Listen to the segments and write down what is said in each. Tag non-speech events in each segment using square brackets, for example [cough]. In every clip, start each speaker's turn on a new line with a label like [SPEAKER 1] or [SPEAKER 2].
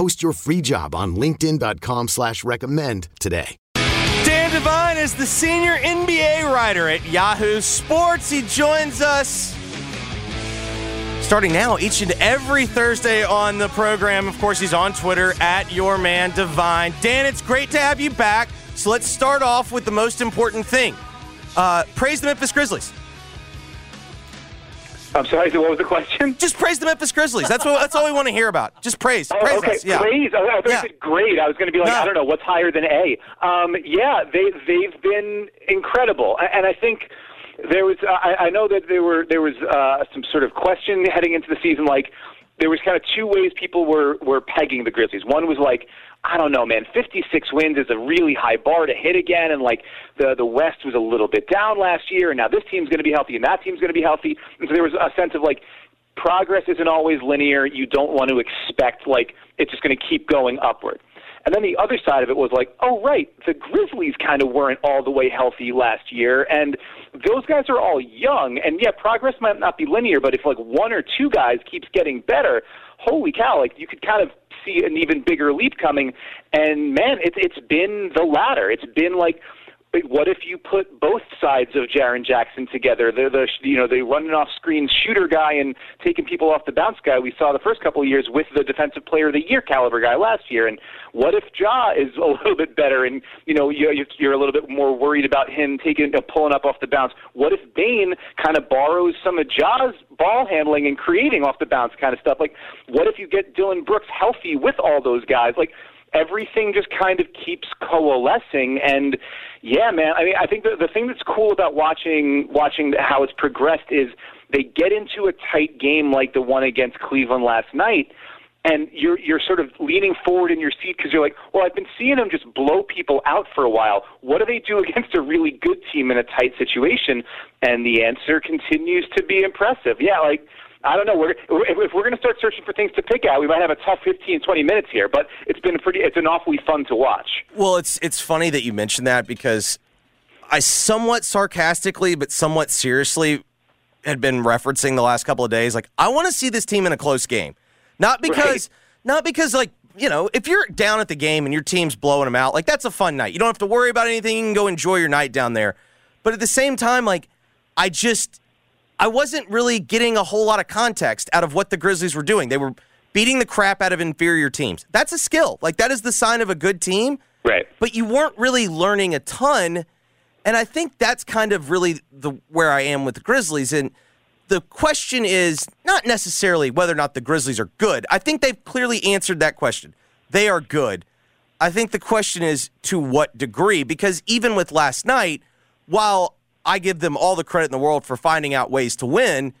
[SPEAKER 1] Post your free job on linkedin.com slash recommend today.
[SPEAKER 2] Dan Devine is the senior NBA writer at Yahoo Sports. He joins us starting now each and every Thursday on the program. Of course, he's on Twitter at your man Devine. Dan, it's great to have you back. So let's start off with the most important thing. Uh, praise the Memphis Grizzlies.
[SPEAKER 3] I'm sorry. So what was the question?
[SPEAKER 2] Just praise the Memphis Grizzlies. That's what. That's all we want to hear about. Just praise.
[SPEAKER 3] Oh,
[SPEAKER 2] praise
[SPEAKER 3] okay,
[SPEAKER 2] us. Yeah.
[SPEAKER 3] praise. Oh, I thought
[SPEAKER 2] Yeah.
[SPEAKER 3] you said great. I was going to be like,
[SPEAKER 2] No.
[SPEAKER 3] I don't know, what's higher than A? Um, yeah, they they've been incredible, and I think there was. I, I know that there were there was uh, some sort of question heading into the season, like there was kind of two ways people were were pegging the Grizzlies. One was like. I don't know, man. 56 wins is a really high bar to hit again, and like the the West was a little bit down last year, and now this team's going to be healthy, and that team's going to be healthy, and so there was a sense of like progress isn't always linear. You don't want to expect like it's just going to keep going upward. And then the other side of it was like, oh right, the Grizzlies kind of weren't all the way healthy last year, and those guys are all young. And yeah, progress might not be linear, but if like one or two guys keeps getting better, holy cow! Like you could kind of see an even bigger leap coming. And man, it's it's been the latter. It's been like what if you put both sides of Jaren Jackson together? They're the the you know the running off screen shooter guy and taking people off the bounce guy we saw the first couple of years with the defensive player of the year caliber guy last year. And what if Ja is a [laughs] little bit better and you know you you- you're a little bit more worried about him taking uh, pulling up off the bounce? What if Bane kind of borrows some of Ja's ball handling and creating off the bounce kind of stuff? Like what if you get Dillon Brooks healthy with all those guys? Like everything just kind of keeps coalescing and yeah man i mean i think the the thing that's cool about watching watching how it's progressed is they get into a tight game like the one against cleveland last night and you're you're sort of leaning forward in your seat because you're like, well, I've been seeing them just blow people out for a while. What do they do [laughs] against a really good team in a tight situation? And the answer continues to be impressive. Yeah, like I don't know. We're, if if we're going to start searching for things to pick at, we might have a tough 15, 20 minutes here. But it's been pretty. It's been awfully fun to watch.
[SPEAKER 2] Well, it's it's funny that you mentioned that because I somewhat sarcastically, but somewhat seriously, had been referencing the last couple of days. Like, I want to see this team in a close game, not because,
[SPEAKER 3] Right.
[SPEAKER 2] not because, like, you know, if you're down at the game and your team's blowing them out, like that's a fun night. You don't have to worry about anything. You can go enjoy your night down there. But at the same time, like, I just, I wasn't really getting a whole lot of context out of what the Grizzlies were doing. They were beating the crap out of inferior teams. That's a skill. Like, that is the sign of a good team
[SPEAKER 3] Right.
[SPEAKER 2] but you weren't really learning a ton. And I think that's kind of really the where I am with the Grizzlies. And the question is not necessarily whether or not the Grizzlies are good. I think they've clearly answered that question. They are good. I think the question is to what degree, because even with last night, while I give them all the credit in the world for finding out ways to win,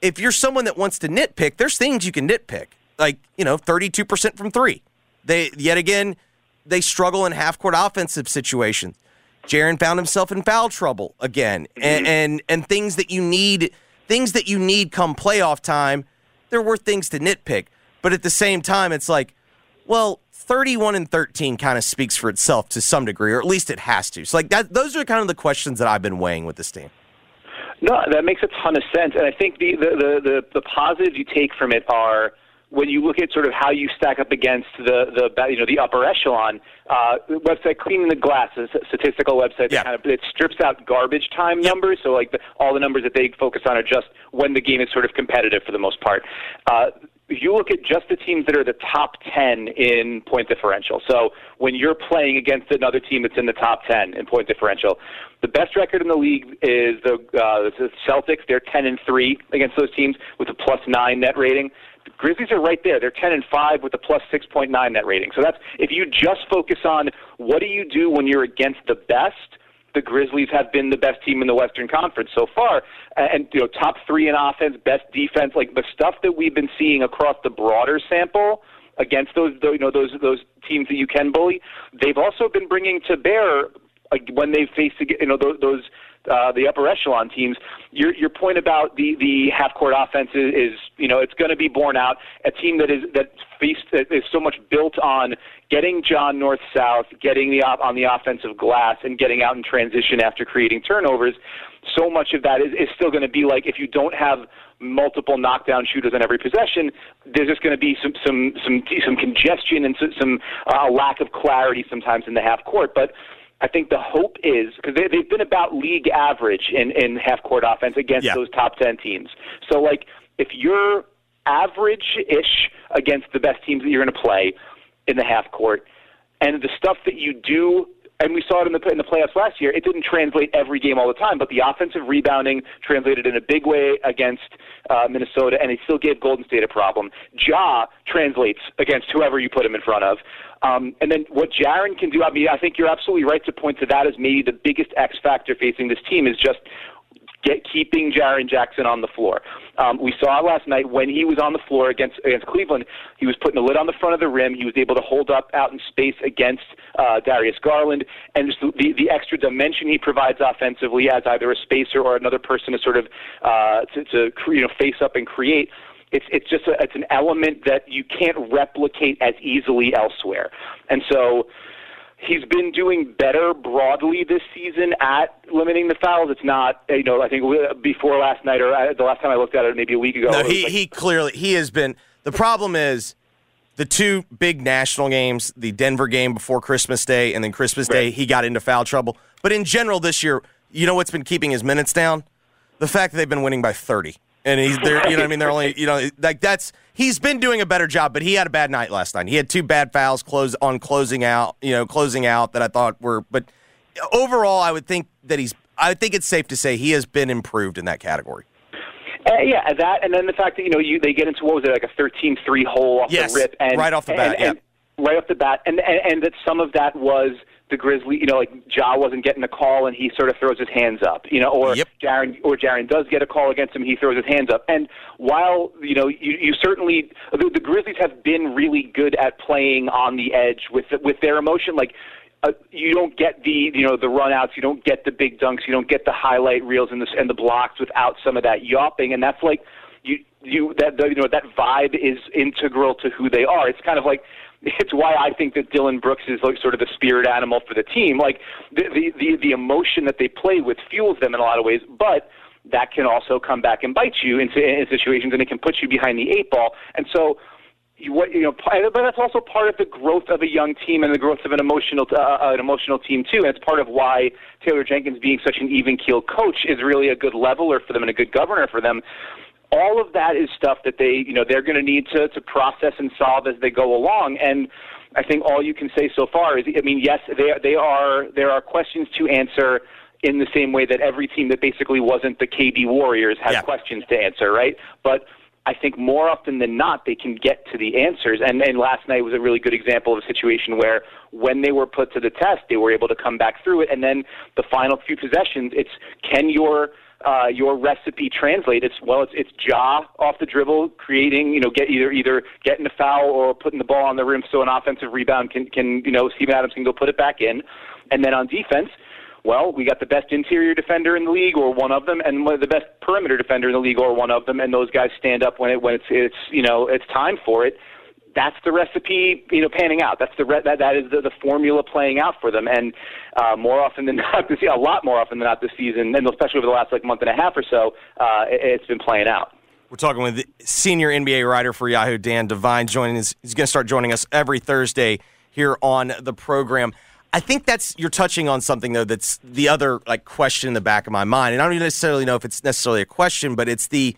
[SPEAKER 2] if you're someone that wants to nitpick, there's things you can nitpick. Like, you know, 32% from three. They yet again, they struggle in half court offensive situations. Jaren found himself in foul trouble again. And, mm-hmm. and and things that you need things that you need come playoff time, there were things to nitpick. But at the same time, it's like, well, 31 and 13 kind of speaks for itself to some degree, or at least it has to. So like that those are kind of the questions that I've been weighing with this team.
[SPEAKER 3] No, that makes a ton of sense, and I think the the the, the, the positives you take from it are when you look at sort of how you stack up against the the you know the upper echelon uh, website, cleaning the glass, is a statistical website
[SPEAKER 2] Yeah.
[SPEAKER 3] kind of it strips out garbage time numbers. So like the, all the numbers that they focus on are just when the game is sort of competitive for the most part. Uh, you look at just the teams that are the top 10 in point differential, so when you're playing against another team that's in the top 10 in point differential, the best record in the league is the, uh, the Celtics. They're 10 and 3 against those teams with a plus 9 net rating. The Grizzlies are right there. They're 10 and 5 with a plus 6.9 net rating. So that's if you just focus on what do you do when you're against the best – the Grizzlies have been the best team in the Western Conference so far, and you know top three in offense, best defense, like the stuff that we've been seeing across the broader sample against those you know those those teams that you can bully. They've also been bringing to bear like when they face you know those, those uh, the upper echelon teams. Your your point about the the half court offense is, is you know it's going to be borne out. A team that is that feast that is so much built on getting Ja north south, getting the op- on the offensive glass, and getting out in transition after creating turnovers. So much of that is, is still going to be like if you don't have multiple knockdown shooters on every possession, there's just going to be some some some some congestion and some, some uh, lack of clarity sometimes in the half court. But I think the hope is because they, they've been about league average in, in half court offense against yeah. those top 10 teams. So, like, if you're average ish against the best teams that you're going to play in the half court, and the stuff that you do and we saw it in the in the playoffs last year. It didn't translate every game all the time, but the offensive rebounding translated in a big way against uh, Minnesota, and it still gave Golden State a problem. Ja translates against whoever you put him in front of. Um, and then what Jaren can do, I mean, I think you're absolutely right to point to that as maybe the biggest X factor facing this team is just get keeping Jaren Jackson on the floor. Um, we saw last night when he was on the floor against against Cleveland, he was putting the lid on the front of the rim. He was able to hold up out in space against uh, Darius Garland, and just the the extra dimension he provides offensively as either a spacer or another person to sort of uh, to, to you know face up and create it's it's just a, it's an element that you can't replicate as easily elsewhere. And so he's been doing better broadly this season at limiting the fouls. It's not, you know, I think before last night or uh, the last time I looked at it, maybe a week ago.
[SPEAKER 2] No, he like, he clearly he has been. The problem is the two big national games, the Denver game before Christmas Day, and then Christmas Day, he got into foul trouble. But in general, this year, you know what's been keeping his minutes down? The fact that they've been winning by thirty and he's there. You know, I mean, they're only you know like that's he's been doing a better job, but he had a bad night last night. He had two bad fouls close on closing out. You know, closing out that I thought were, but overall, I would think that he's. I think it's safe to say he has been improved in that category.
[SPEAKER 3] Uh, yeah, that, and then the fact that you know you they get into what was it like a 13-3 hole off
[SPEAKER 2] yes,
[SPEAKER 3] the rip, and
[SPEAKER 2] right off the bat,
[SPEAKER 3] and, yeah.
[SPEAKER 2] And
[SPEAKER 3] right off the bat, and, and and that some of that was the Grizzly, you know, like Ja wasn't getting a call and he sort of throws his hands up, you know, or
[SPEAKER 2] yep.
[SPEAKER 3] Jaren or Jaren does get a call against him, he throws his hands up. And while you know, you, you certainly the, the Grizzlies have been really good at playing on the edge with with their emotion, like. Uh, you don't get the you know the runouts, you don't get the big dunks, you don't get the highlight reels and the and the blocks without some of that yawping, and that's like you you that the, you know that vibe is integral to who they are. It's kind of like it's why I think that Dillon Brooks is like sort of the spirit animal for the team. Like the the the, the emotion that they play with fuels them in a lot of ways, but that can also come back and bite you in, in situations, and it can put you behind the eight ball. And so, you, what you know, but that's also part of the growth of a young team and the growth of an emotional uh, an emotional team too. And it's part of why Taylor Jenkins being such an even keel coach is really a good leveler for them and a good governor for them all of that is stuff that they, you know, they're going to need to to process and solve as they go along. And I think all you can say so far is, I mean, yes, they they are there are questions to answer in the same way that every team that basically wasn't the KD Warriors has
[SPEAKER 2] yeah.
[SPEAKER 3] questions to answer, right? But I think more often than not they can get to the answers. And, and last night was a really good example of a situation where when they were put to the test, they were able to come back through it. And then the final few possessions, it's can your uh, your recipe translate. It's well, it's it's Ja off the dribble, creating you know get either either getting a foul or putting the ball on the rim so an offensive rebound can can you know Steven Adams can go put it back in, and then on defense. Well, we got the best interior defender in the league, or one of them, and one of the best perimeter defender in the league, or one of them, and those guys stand up when it when it's it's you know it's time for it that's the recipe, you know, panning out. That's the re- that that is the, the formula playing out for them. And uh, more often than [laughs] not, this a lot more often than not this season, and especially over the last like month and a half or so, uh, it, it's been playing out.
[SPEAKER 2] We're talking with senior NBA writer for Yahoo, Dan Devine, joining us. He's going to start joining us every Thursday here on the program. I think that's you're touching on something though that's the other like question in the back of my mind, and I don't necessarily know if it's necessarily a question, but it's the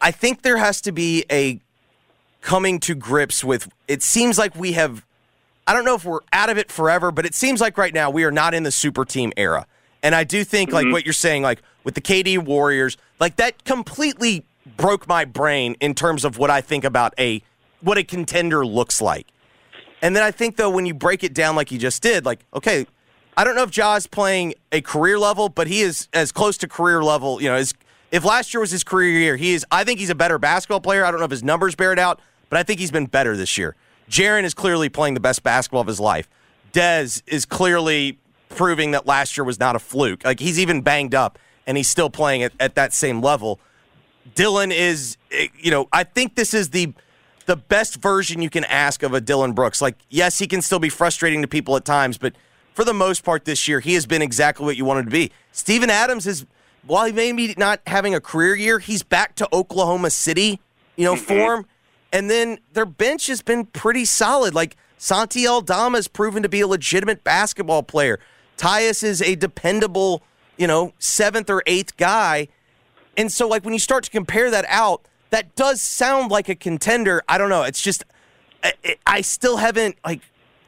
[SPEAKER 2] I think there has to be a coming to grips with it seems like we have I don't know if we're out of it forever, but it seems like right now we are not in the super team era. And I do think like mm-hmm. what you're saying like with the KD Warriors, like that completely broke my brain in terms of what I think about a what a contender looks like. And then I think though when you break it down like you just did, like okay, I don't know if Ja's playing a career level, but he is as close to career level. You know, as if last year was his career year, he is. I think he's a better basketball player. I don't know if his numbers bear it out, but I think he's been better this year. Jaren is clearly playing the best basketball of his life. Dez is clearly proving that last year was not a fluke. Like he's even banged up, and he's still playing at, at that same level. Dillon is, eh, you know, I think this is the the best version you can ask of a Dillon Brooks. Like, yes, he can still be frustrating to people at times, but for the most part this year, he has been exactly what you wanted to be. Steven Adams is, while he may be not having a career year, he's back to Oklahoma City, you know, form. And then their bench has been pretty solid. Like Santi Aldama has proven to be a legitimate basketball player. Tyus is a dependable, you know, seventh or eighth guy. And so, like, when you start to compare that out, that does sound like a contender. I don't know. It's just, I, I still haven't, like,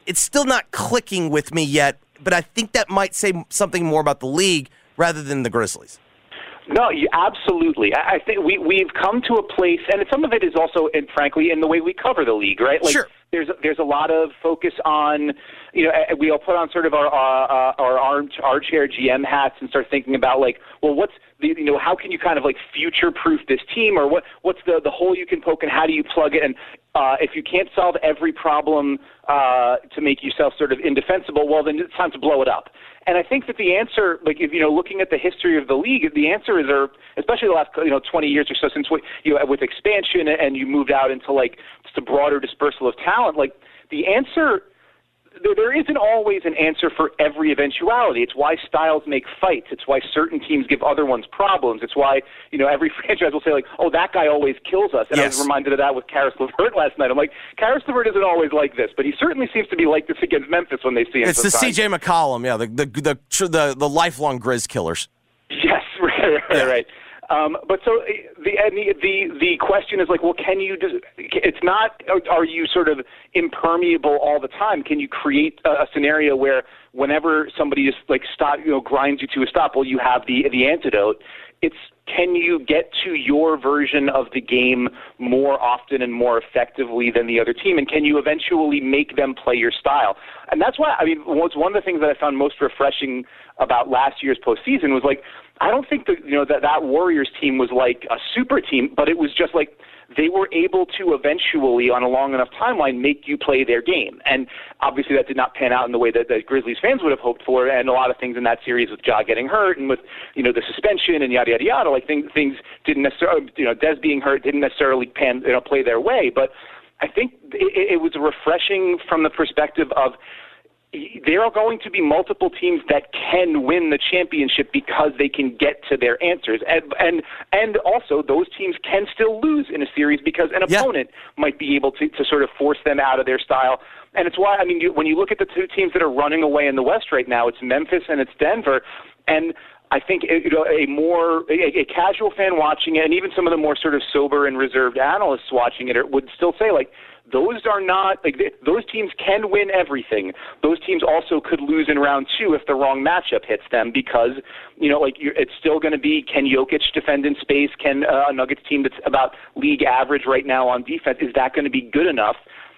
[SPEAKER 2] it's still not clicking with me yet, but I think that might say something more about the league rather than the Grizzlies.
[SPEAKER 3] No, you, absolutely. I, I think we we've come to a place, and some of it is also, and frankly, in the way we cover the league, right? Like,
[SPEAKER 2] Sure.
[SPEAKER 3] There's there's a lot of focus on, you know, eh, we all put on sort of our uh, our arm armchair GM hats and start thinking about like, well, what's the you know how can you kind of like future proof this team or what what's the the hole you can poke and how do you plug it and uh, if you can't solve every problem uh, to make yourself sort of indefensible, well then it's time to blow it up. And I think that the answer, like if you know, looking at the history of the league, the answer is, or especially the last you know 20 years or so since we, you know, with expansion and you moved out into like just a broader dispersal of talent, like the answer there, there isn't always an answer for every eventuality. It's why styles make fights. It's why certain teams give other ones problems. It's why you know every [laughs] franchise will say like, "Oh, that guy always kills us." And I was reminded of that with Caris LeVert [laughs] last night. I'm like, Caris LeVert isn't always like this, but he certainly seems to be like this against Memphis when they see him.
[SPEAKER 2] It's the. CJ McCollum, yeah, the the the the, the lifelong Grizz killers.
[SPEAKER 3] Yes, [laughs] right, right, right. Um, but so uh, the, the the the question is like, well, can you? It's not. Are you sort of impermeable all the time? Can you create a, a scenario where whenever somebody just like stop, you know, grinds you to a stop, well, you have the the antidote. It's can you get to your version of the game more often and more effectively than the other team, and can you eventually make them play your style? And that's why I mean, what's one of the things that I found most refreshing about last year's postseason was like I don't think that you know that that Warriors team was like a super team, but it was just like they were able to eventually, on a long enough timeline, make you play their game. And obviously, that did not pan out in the way that the Grizzlies fans would have hoped for. And a lot of things in that series with Ja getting hurt and with you know the suspension and yada yada yada, like things things didn't necessarily you know Des being hurt didn't necessarily pan you know play their way, but. I think it, it was refreshing from the perspective of there are going to be multiple teams that can win the championship because they can get to their answers, and and and also those teams can still lose in a series because an
[SPEAKER 2] Yeah.
[SPEAKER 3] opponent might be able to to sort of force them out of their style. And it's why I mean, you, when you look at the two teams that are running away in the West right now, it's Memphis and it's Denver, and. I think uh, you know, a more a, a casual fan watching it, and even some of the more sort of sober and reserved analysts watching it, would still say like those are not like th- those teams can win everything. Those teams also could lose in round two if the wrong matchup hits them because you know like you're, it's still going to be can Jokic defend in space? Can uh, a Nuggets team that's about league average right now on defense is that going to be good enough?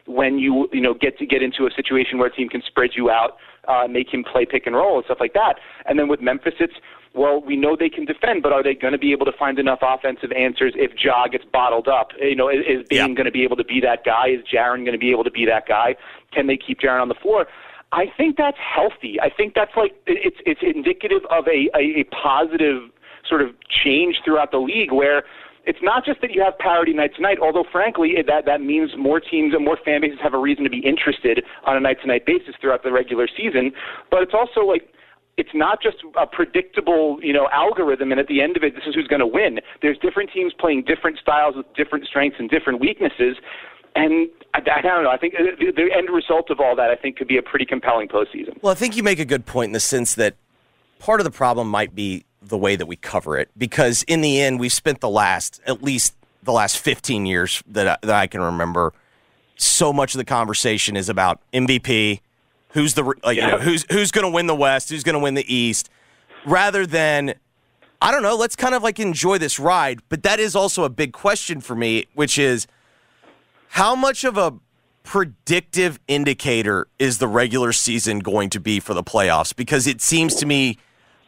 [SPEAKER 3] when you you know get to get into a situation where a team can spread you out, uh, make him play pick and roll and stuff like that. And then with Memphis, it's well, we know they can defend, but are they going to be able to find enough offensive answers if Ja gets bottled up? You know, is, is Bane
[SPEAKER 2] Yeah.
[SPEAKER 3] going to be able to be that guy? Is Jaren going to be able to be that guy? Can they keep Jaren on the floor? I think that's healthy. I think that's like it's it's indicative of a, a, a positive sort of change throughout the league where it's not just that you have parity night to night, although frankly it- that that means more teams and more fan bases have a reason to be interested on a night to night basis throughout the regular season. But it's also like it's not just a predictable, you know, algorithm, and at the end of it, this is who's going to win. There's different teams playing different styles with different strengths and different weaknesses, and I, I don't know. I think uh, the, the end result of all that, I think, could be a pretty compelling postseason.
[SPEAKER 2] Well, I think you make a good point in the sense that part of the problem might be the way that we cover it because in the end we've spent the last at least the last 15 years that I, that I can remember. So much of the conversation is about MVP, who's the like, you know, who's who's going to win the West, who's going to win the East, rather than I don't know, let's kind of like enjoy this ride. But that is also a big question for me, which is how much of a predictive indicator is the regular season going to be for the playoffs? Because it seems to me,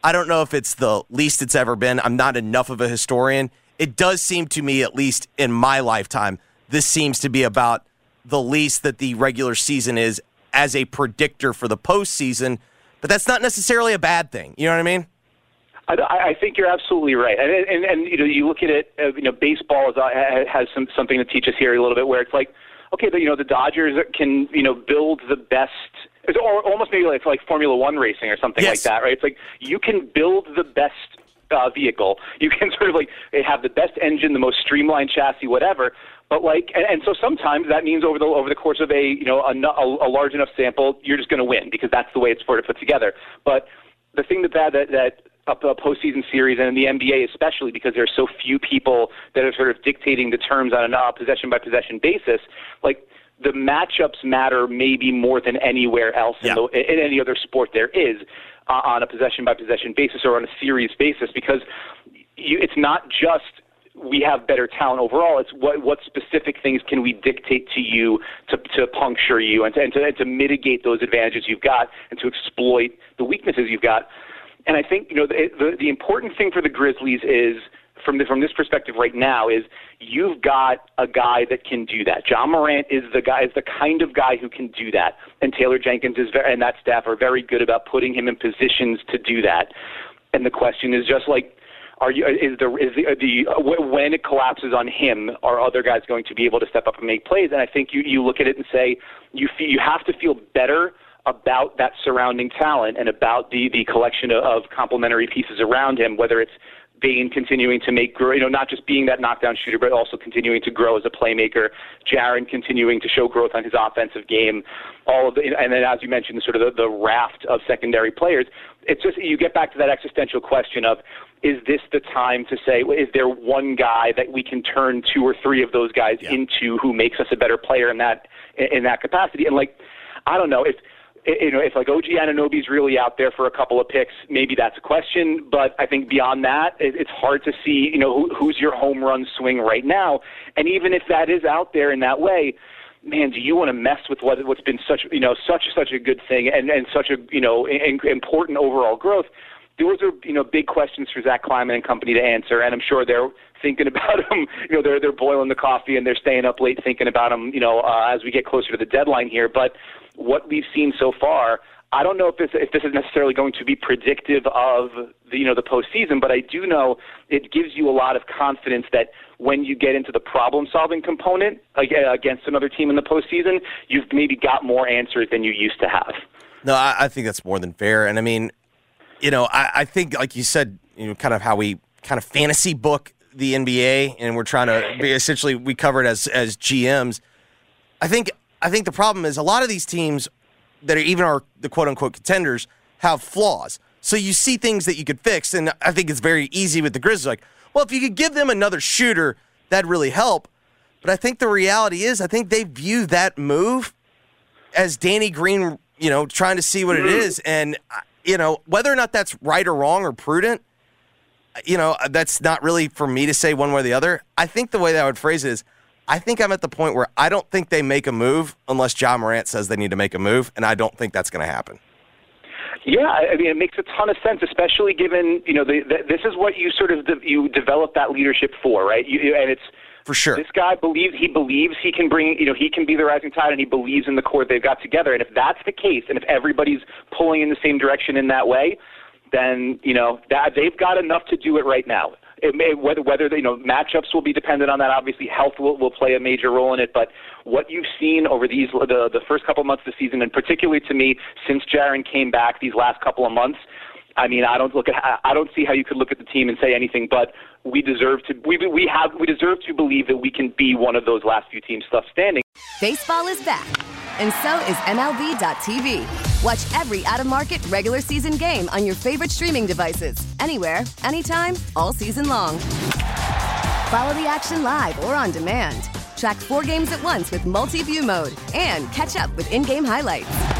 [SPEAKER 2] I don't know if it's the least it's ever been. I'm not enough of a historian. It does seem to me, at least in my lifetime, this seems to be about the least that the regular season is as a predictor for the postseason. But that's not necessarily a bad thing. You know what I mean?
[SPEAKER 3] I, I think you're absolutely right, and, and and you know you look at it. Uh, you know, baseball is, uh, has some something to teach us here a little bit, where it's like, okay, the, you know, the Dodgers can you know build the best, it's or almost maybe like like Formula One racing or something
[SPEAKER 2] Yes.
[SPEAKER 3] like that, right? It's like you can build the best uh, vehicle, you can [laughs] sort of like have the best engine, the most streamlined chassis, whatever. But like, and, and so sometimes that means over the over the course of a you know a, a, a large enough sample, you're just going to win because that's the way it's sort of put together. But the thing that that that, a postseason series and in the NBA especially because there are so few people that are sort of dictating the terms on a uh, possession by possession basis, like the matchups matter maybe more than anywhere else
[SPEAKER 2] Yeah.
[SPEAKER 3] in, the, in any other sport there is uh, on a possession by possession basis or on a series basis because you, it's not just we have better talent overall. It's what what specific things can we dictate to you to to puncture you and to, and to and to mitigate those advantages you've got and to exploit the weaknesses you've got. And I think you know the the, the important thing for the Grizzlies is from the, from this perspective right now is you've got a guy that can do that. Ja Morant is the guy is the kind of guy who can do that, and Taylor Jenkins is very, and that staff are very good about putting him in positions to do that. And the question is just like are you is the is the, uh, the uh, when it collapses on him are other guys going to be able to step up and make plays and I think you you look at it and say you feel, you have to feel better about that surrounding talent and about the the collection of, of complementary pieces around him whether it's Bane continuing to make grow, you know, not just being that knockdown shooter, but also continuing to grow as a playmaker. Jaren continuing to show growth on his offensive game. All of the, and then as you mentioned, sort of the, the raft of secondary players. It's just you get back to that existential question of, is this the time to say, is there one guy that we can turn two or three of those guys into who makes us a better player in that in that capacity? And like, I don't know if you know, if like OG Anunoby's really out there for a couple of picks, maybe that's a question. But I think beyond that, it's hard to see, you know, who, who's your home run swing right now. And even if that is out there in that way, man, do you want to mess with what what's been such, you know, such such a good thing and and such a you know in, important overall growth? Those are you know big questions for Zach Kleiman and company to answer, and I'm sure they're thinking about [laughs] them. You know, they're they're boiling the coffee and they're staying up late thinking about them. You know, uh, as we get closer to the deadline here, but what we've seen so far, I don't know if this if this is necessarily going to be predictive of the you know the postseason, but I do know it gives you a lot of confidence that when you get into the problem solving component against another team in the postseason, you've maybe got more answers than you used to have.
[SPEAKER 2] No, I, I think that's more than fair. And I mean, you know, I, I think, like you said, you know, kind of how we kind of fantasy book the NBA, and we're trying to be essentially we cover it as as GMs. I think I think the problem is a lot of these teams that are even are the quote unquote contenders have flaws. So you see things that you could fix, and I think it's very easy with the Grizzlies. Like, well, if you could give them another shooter, that'd really help. But I think the reality is, I think they view that move as Danny Green, you know, trying to see what it is, and you know whether or not that's right or wrong or prudent. You know, uh, that's not really for me to say one way or the other. I think the way that I would phrase it is, I think I'm at the point where I don't think they make a move unless Ja Morant says they need to make a move, and I don't think that's going to happen.
[SPEAKER 3] Yeah, I mean, it makes a ton of sense, especially given you know the, the, this is what you sort of de- you develop that leadership for, right? You- and it's
[SPEAKER 2] For sure.
[SPEAKER 3] this guy believes he believes he can bring you know he can be the rising tide, and he believes in the core they've got together. And if that's the case, and if everybody's pulling in the same direction in that way, then you know that they've got enough to do it right now. It may, whether whether you know matchups will be dependent on that. Obviously, health will, will play a major role in it. But what you've seen over these the the first couple of months of the season, and particularly to me since Jaren came back these last couple of months, I mean, I don't look at I don't see how you could look at the team and say anything but we deserve to we we have we deserve to believe that we can be one of those last few teams left standing.
[SPEAKER 4] Baseball is back, and so is MLB.tv. Watch every out of market regular season game on your favorite streaming devices, anywhere, anytime, all season long. Follow the action live or on demand. Track four games at once with multi-view mode and catch up with in-game highlights.